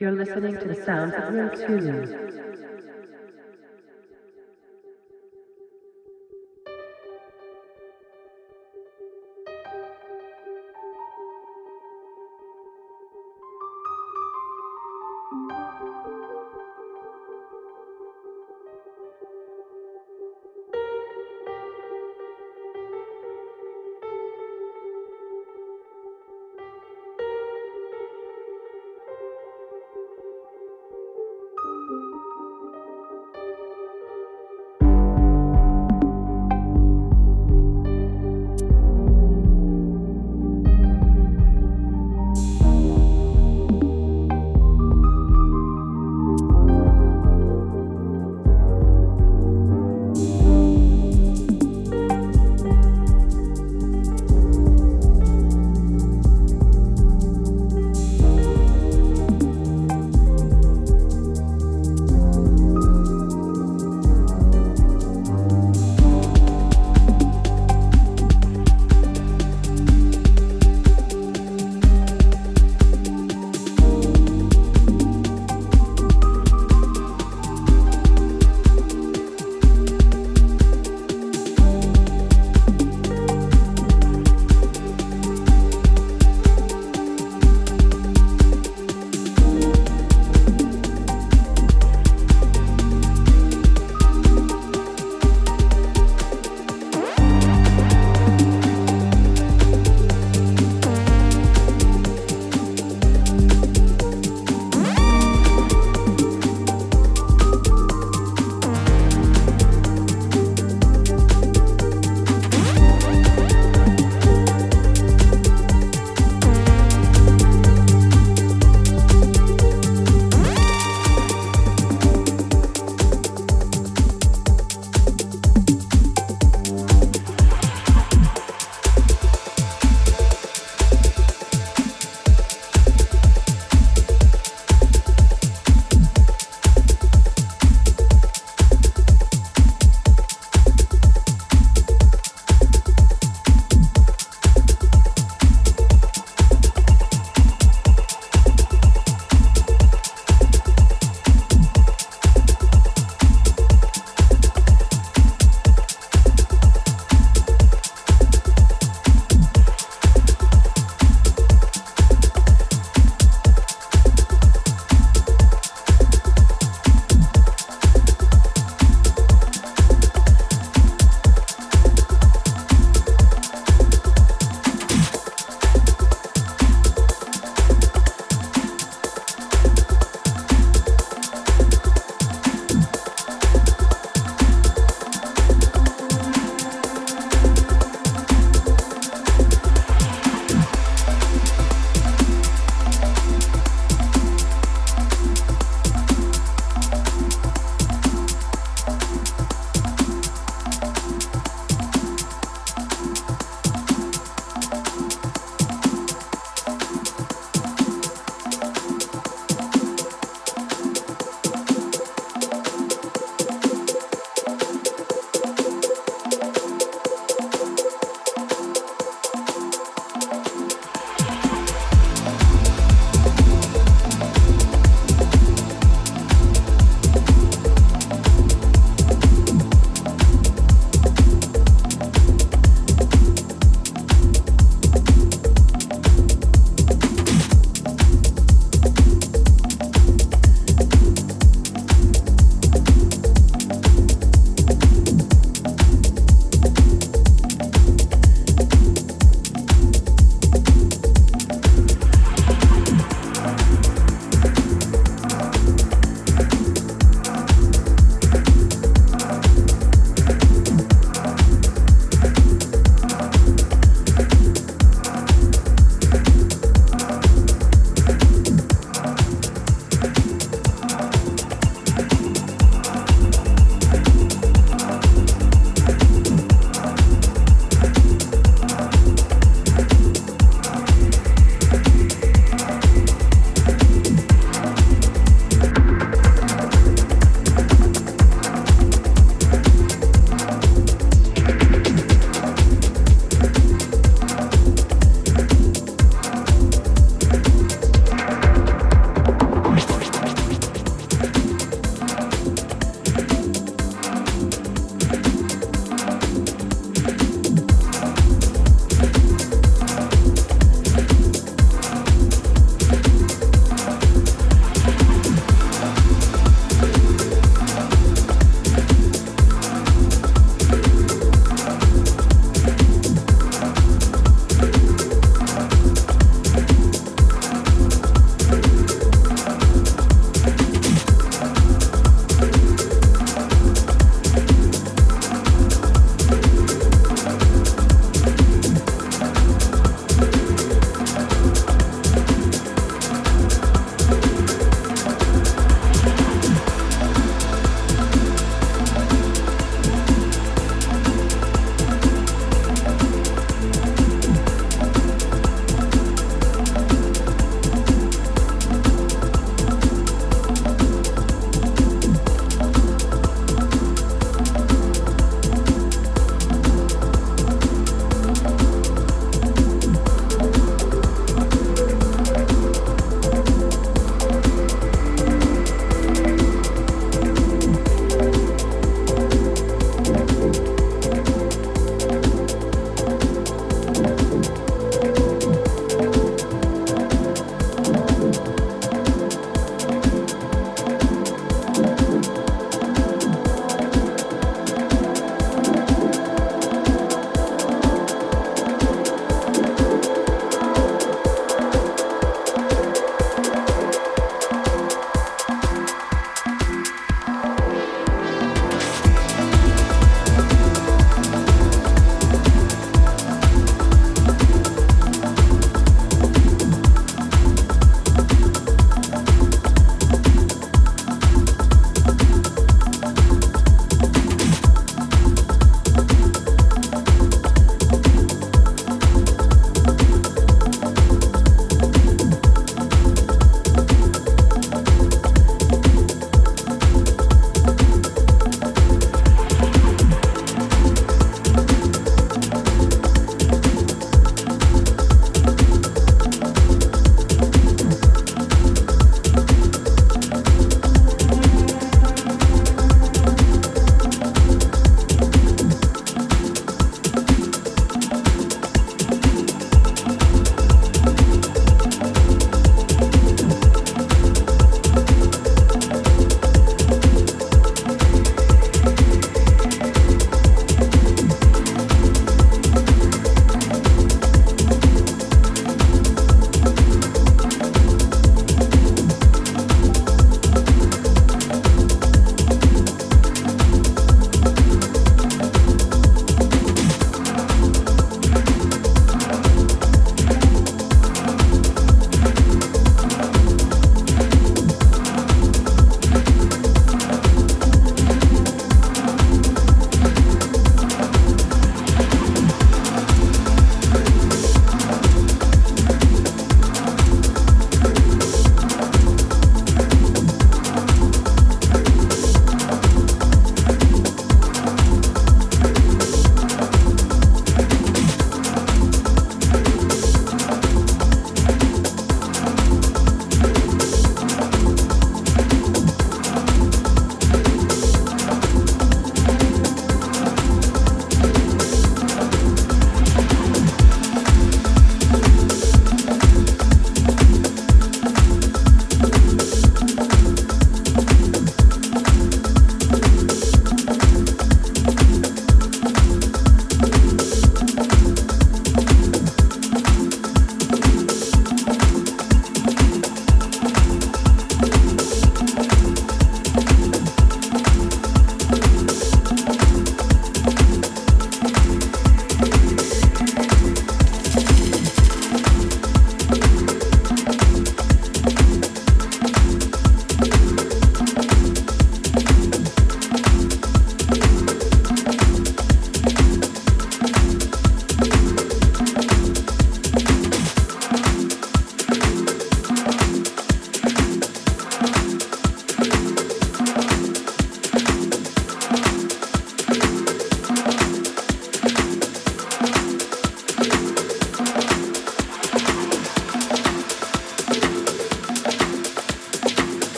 You're listening to the sounds of Room 2.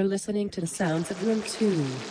You're listening to the sounds of Room 2.